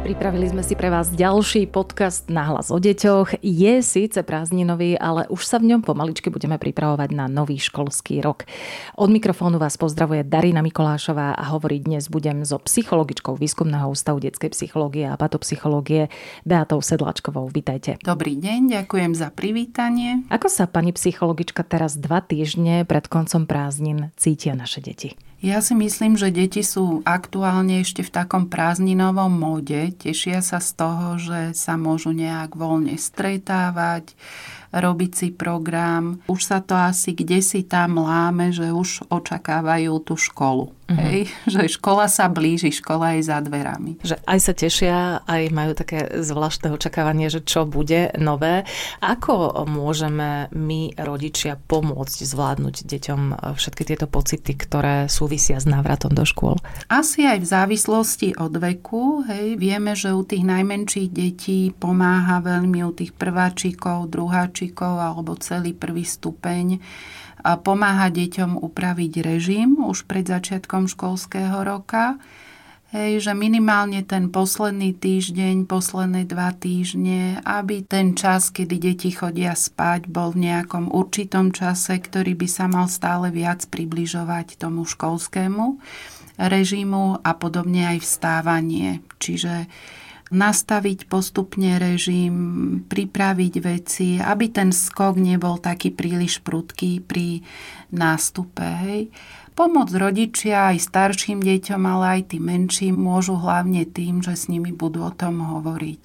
Pripravili sme si pre vás ďalší podcast na hlas o deťoch. Je síce prázdninový, ale už sa v ňom pomaličky budeme pripravovať na nový školský rok. Od mikrofónu vás pozdravuje Darina Mikolášová a hovoriť dnes budem so psychologičkou Výskumného ústavu detskej psychológie a patopsychológie Beatou Sedlačkovou. Vítajte. Dobrý deň, ďakujem za privítanie. Ako sa pani psychologička teraz dva týždne pred koncom prázdnin cítia naše deti? Ja si myslím, že deti sú aktuálne ešte v takom prázdninovom móde. Tešia sa z toho, že sa môžu nejak voľne stretávať, robiť si program. Už sa to asi kde si tam láme, že už očakávajú tú školu. Mm-hmm. Hej? Že škola sa blíži, škola je za dverami. Že aj sa tešia, aj majú také zvláštne očakávanie, že čo bude nové. Ako môžeme my, rodičia, pomôcť zvládnuť deťom všetky tieto pocity, ktoré súvisia s návratom do škôl? Asi aj v závislosti od veku. Hej? Vieme, že u tých najmenších detí pomáha veľmi u tých prváčikov, druháčikov, alebo celý prvý stupeň pomáha deťom upraviť režim už pred začiatkom školského roka. Hej, že minimálne ten posledný týždeň, posledné dva týždne, aby ten čas, kedy deti chodia spať, bol v nejakom určitom čase, ktorý by sa mal stále viac približovať tomu školskému režimu a podobne aj vstávanie. Čiže nastaviť postupne režim, pripraviť veci, aby ten skok nebol taký príliš prudký pri nástupe. Hej. Pomoc rodičia aj starším deťom, ale aj tým menším môžu hlavne tým, že s nimi budú o tom hovoriť.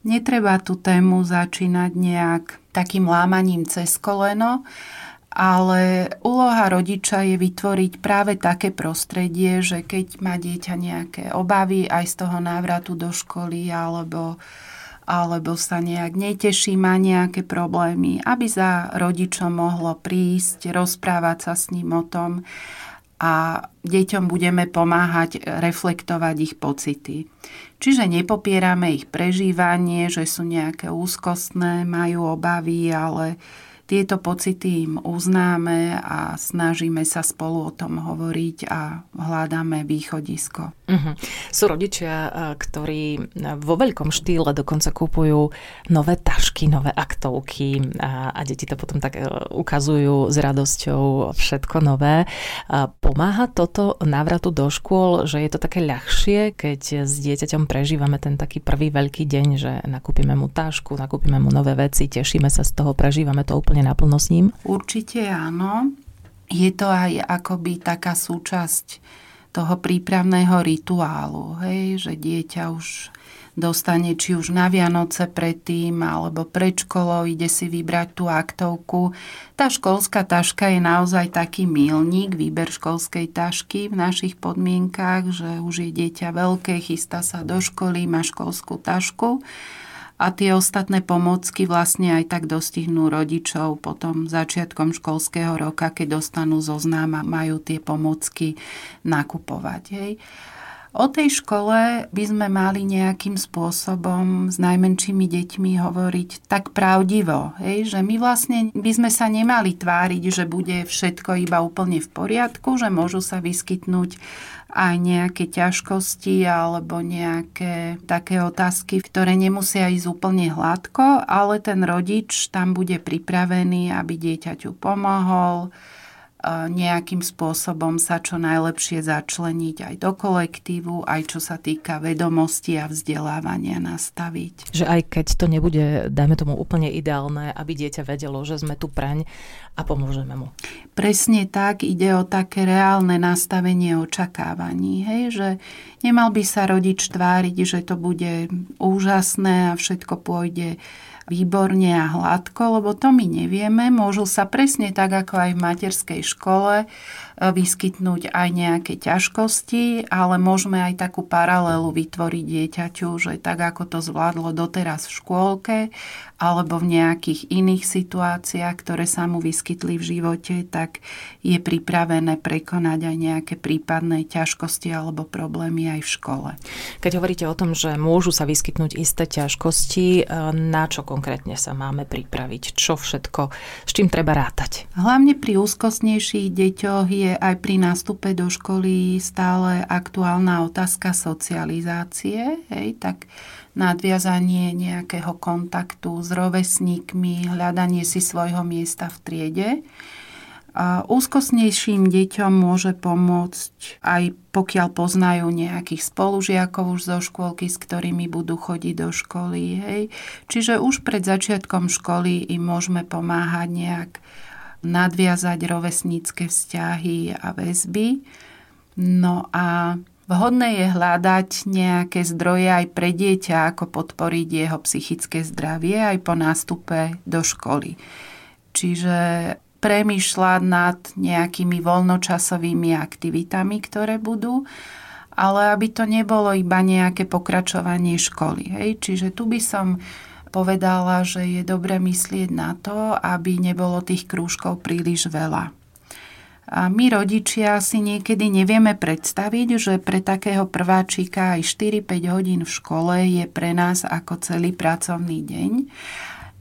Netreba tú tému začínať nejak takým lámaním cez koleno, ale úloha rodiča je vytvoriť práve také prostredie, že keď má dieťa nejaké obavy aj z toho návratu do školy alebo, alebo sa nejak neteší, má nejaké problémy, aby za rodičom mohlo prísť, rozprávať sa s ním o tom a deťom budeme pomáhať reflektovať ich pocity. Čiže nepopierame ich prežívanie, že sú nejaké úzkostné, majú obavy, ale tieto pocity im uznáme a snažíme sa spolu o tom hovoriť a hľadáme východisko. Uh-huh. Sú rodičia, ktorí vo veľkom štýle dokonca kupujú nové tašky, nové aktovky a, a deti to potom tak ukazujú s radosťou všetko nové. Pomáha toto návratu do škôl, že je to také ľahšie, keď s dieťaťom prežívame ten taký prvý veľký deň, že nakúpime mu tašku, nakúpime mu nové veci, tešíme sa z toho, prežívame to úplne úplne naplno s ním? Určite áno. Je to aj akoby taká súčasť toho prípravného rituálu, hej, že dieťa už dostane či už na Vianoce predtým alebo pred školou, ide si vybrať tú aktovku. Tá školská taška je naozaj taký milník, výber školskej tašky v našich podmienkách, že už je dieťa veľké, chystá sa do školy, má školskú tašku a tie ostatné pomocky vlastne aj tak dostihnú rodičov potom začiatkom školského roka, keď dostanú zoznam a majú tie pomocky nakupovať. Hej. O tej škole by sme mali nejakým spôsobom s najmenšími deťmi hovoriť tak pravdivo, hej, že my vlastne by sme sa nemali tváriť, že bude všetko iba úplne v poriadku, že môžu sa vyskytnúť aj nejaké ťažkosti alebo nejaké také otázky, ktoré nemusia ísť úplne hladko, ale ten rodič tam bude pripravený, aby dieťaťu pomohol, nejakým spôsobom sa čo najlepšie začleniť aj do kolektívu, aj čo sa týka vedomosti a vzdelávania nastaviť. Že aj keď to nebude, dajme tomu úplne ideálne, aby dieťa vedelo, že sme tu preň a pomôžeme mu. Presne tak, ide o také reálne nastavenie očakávaní, hej, že nemal by sa rodič tváriť, že to bude úžasné a všetko pôjde výborne a hladko, lebo to my nevieme. Môžu sa presne tak, ako aj v materskej škole, e, vyskytnúť aj nejaké ťažkosti, ale môžeme aj takú paralelu vytvoriť dieťaťu, že tak, ako to zvládlo doteraz v škôlke, alebo v nejakých iných situáciách, ktoré sa mu vyskytli v živote, tak je pripravené prekonať aj nejaké prípadné ťažkosti alebo problémy aj v škole. Keď hovoríte o tom, že môžu sa vyskytnúť isté ťažkosti, e, na čo konkrétne sa máme pripraviť? Čo všetko, s čím treba rátať? Hlavne pri úzkostnejších deťoch je aj pri nástupe do školy stále aktuálna otázka socializácie. Hej, tak nadviazanie nejakého kontaktu s rovesníkmi, hľadanie si svojho miesta v triede. A úzkostnejším deťom môže pomôcť aj pokiaľ poznajú nejakých spolužiakov už zo škôlky, s ktorými budú chodiť do školy. Hej. Čiže už pred začiatkom školy im môžeme pomáhať nejak nadviazať rovesnícke vzťahy a väzby. No a Vhodné je hľadať nejaké zdroje aj pre dieťa, ako podporiť jeho psychické zdravie aj po nástupe do školy. Čiže premýšľať nad nejakými voľnočasovými aktivitami, ktoré budú, ale aby to nebolo iba nejaké pokračovanie školy. Hej? Čiže tu by som povedala, že je dobre myslieť na to, aby nebolo tých krúžkov príliš veľa. A my rodičia si niekedy nevieme predstaviť, že pre takého prváčika aj 4-5 hodín v škole je pre nás ako celý pracovný deň.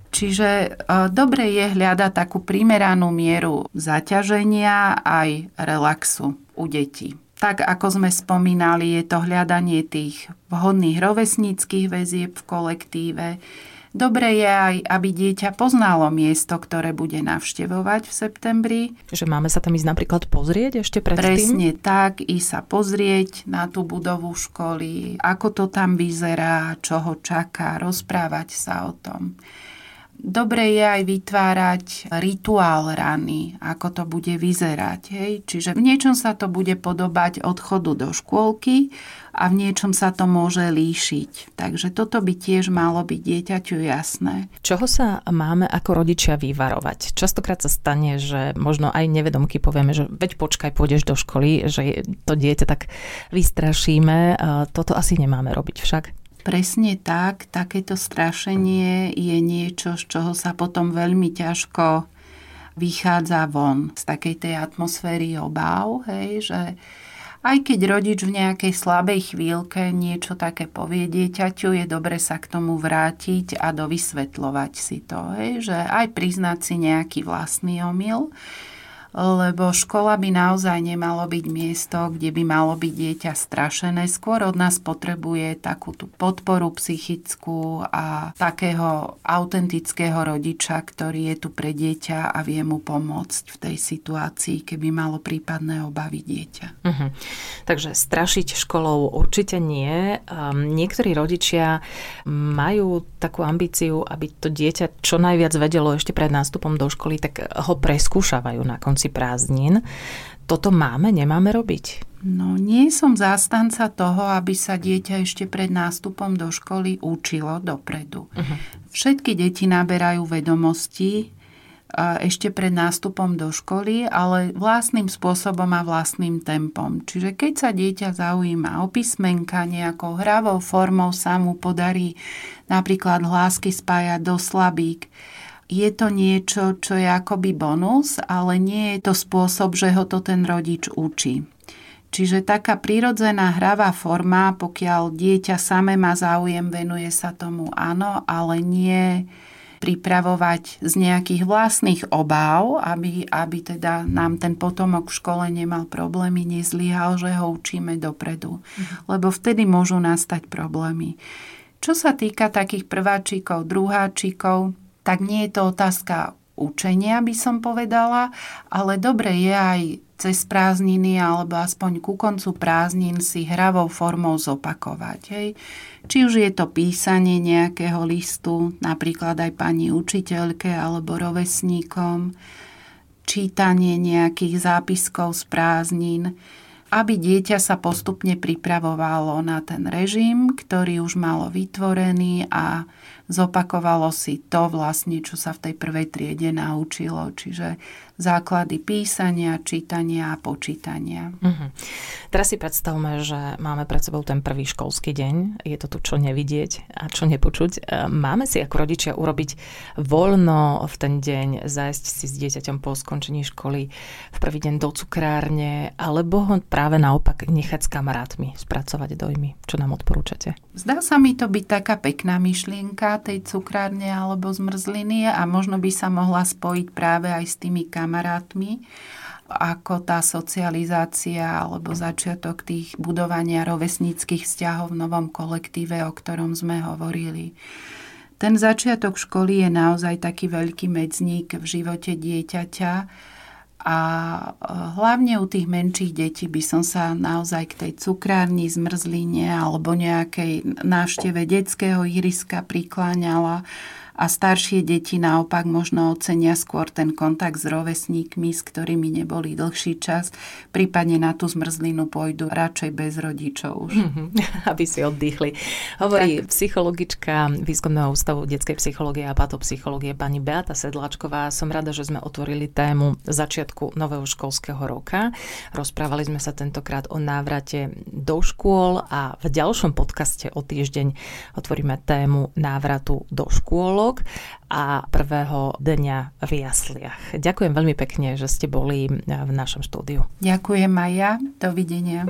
Čiže e, dobre je hľadať takú primeranú mieru zaťaženia aj relaxu u detí. Tak ako sme spomínali, je to hľadanie tých vhodných rovesníckých väzieb v kolektíve, Dobre je aj, aby dieťa poznalo miesto, ktoré bude navštevovať v septembri. Že máme sa tam ísť napríklad pozrieť ešte predtým? Presne tak, i sa pozrieť na tú budovu školy, ako to tam vyzerá, čo ho čaká, rozprávať sa o tom. Dobre je aj vytvárať rituál rany, ako to bude vyzerať. Hej? Čiže v niečom sa to bude podobať odchodu do škôlky a v niečom sa to môže líšiť. Takže toto by tiež malo byť dieťaťu jasné. Čoho sa máme ako rodičia vyvarovať? Častokrát sa stane, že možno aj nevedomky povieme, že veď počkaj, pôjdeš do školy, že to dieťa tak vystrašíme. Toto asi nemáme robiť však. Presne tak, takéto strašenie je niečo, z čoho sa potom veľmi ťažko vychádza von z takej tej atmosféry obáv, hej, že aj keď rodič v nejakej slabej chvíľke niečo také povie dieťaťu, je dobre sa k tomu vrátiť a dovysvetľovať si to, hej, že aj priznať si nejaký vlastný omyl, lebo škola by naozaj nemalo byť miesto, kde by malo byť dieťa strašené. Skôr od nás potrebuje takú tú podporu psychickú a takého autentického rodiča, ktorý je tu pre dieťa a vie mu pomôcť v tej situácii, keby malo prípadné obavy dieťa. Uh-huh. Takže strašiť školou určite nie. Um, niektorí rodičia majú takú ambíciu, aby to dieťa čo najviac vedelo ešte pred nástupom do školy, tak ho preskúšavajú na konci konci prázdnin. Toto máme, nemáme robiť? No, nie som zástanca toho, aby sa dieťa ešte pred nástupom do školy učilo dopredu. Uh-huh. Všetky deti naberajú vedomosti ešte pred nástupom do školy, ale vlastným spôsobom a vlastným tempom. Čiže keď sa dieťa zaujíma o písmenka, nejakou hravou formou sa mu podarí napríklad hlásky spájať do slabík, je to niečo, čo je akoby bonus, ale nie je to spôsob, že ho to ten rodič učí. Čiže taká prirodzená hravá forma, pokiaľ dieťa same má záujem, venuje sa tomu áno, ale nie pripravovať z nejakých vlastných obáv, aby, aby teda nám ten potomok v škole nemal problémy, nezlyhal, že ho učíme dopredu. Mhm. Lebo vtedy môžu nastať problémy. Čo sa týka takých prváčikov, druháčikov, tak nie je to otázka učenia, by som povedala, ale dobre je aj cez prázdniny alebo aspoň ku koncu prázdnin si hravou formou zopakovať. Hej. Či už je to písanie nejakého listu, napríklad aj pani učiteľke alebo rovesníkom, čítanie nejakých zápiskov z prázdnin, aby dieťa sa postupne pripravovalo na ten režim, ktorý už malo vytvorený a zopakovalo si to vlastne, čo sa v tej prvej triede naučilo. Čiže základy písania, čítania a počítania. Uh-huh. Teraz si predstavme, že máme pred sebou ten prvý školský deň. Je to tu čo nevidieť a čo nepočuť. E, máme si ako rodičia urobiť voľno v ten deň, zájsť si s dieťaťom po skončení školy v prvý deň do cukrárne, alebo ho práve naopak nechať s kamarátmi spracovať dojmy. Čo nám odporúčate? Zdá sa mi to byť taká pekná myšlienka tej cukrárne alebo zmrzliny a možno by sa mohla spojiť práve aj s tými kamarátmi ako tá socializácia alebo začiatok tých budovania rovesníckých vzťahov v novom kolektíve, o ktorom sme hovorili. Ten začiatok školy je naozaj taký veľký medzník v živote dieťaťa a e, hlavne u tých menších detí by som sa naozaj k tej cukrárni, zmrzline alebo nejakej návšteve detského iriska prikláňala a staršie deti naopak možno ocenia skôr ten kontakt s rovesníkmi, s ktorými neboli dlhší čas, prípadne na tú zmrzlinu pôjdu radšej bez rodičov už. Mm-hmm, aby si oddychli. Hovorí tak. psychologička Výskumného ústavu detskej psychológie a patopsychológie pani Beata Sedláčková. Som rada, že sme otvorili tému začiatku nového školského roka. Rozprávali sme sa tentokrát o návrate do škôl a v ďalšom podcaste o týždeň otvoríme tému návratu do škôl pondelok a prvého dňa v jasliach. Ďakujem veľmi pekne, že ste boli v našom štúdiu. Ďakujem Maja. Dovidenia.